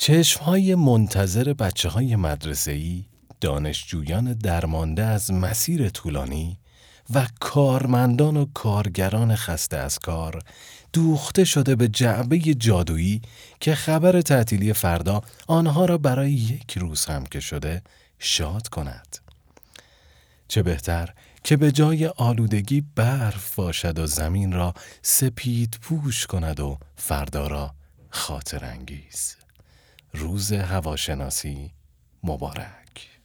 چشم های منتظر بچه های مدرسه‌ای، دانشجویان درمانده از مسیر طولانی و کارمندان و کارگران خسته از کار دوخته شده به جعبه جادویی که خبر تعطیلی فردا آنها را برای یک روز هم که شده شاد کند. چه بهتر که به جای آلودگی برف باشد و زمین را سپید پوش کند و فردا را خاطر انگیز. روز هواشناسی مبارک.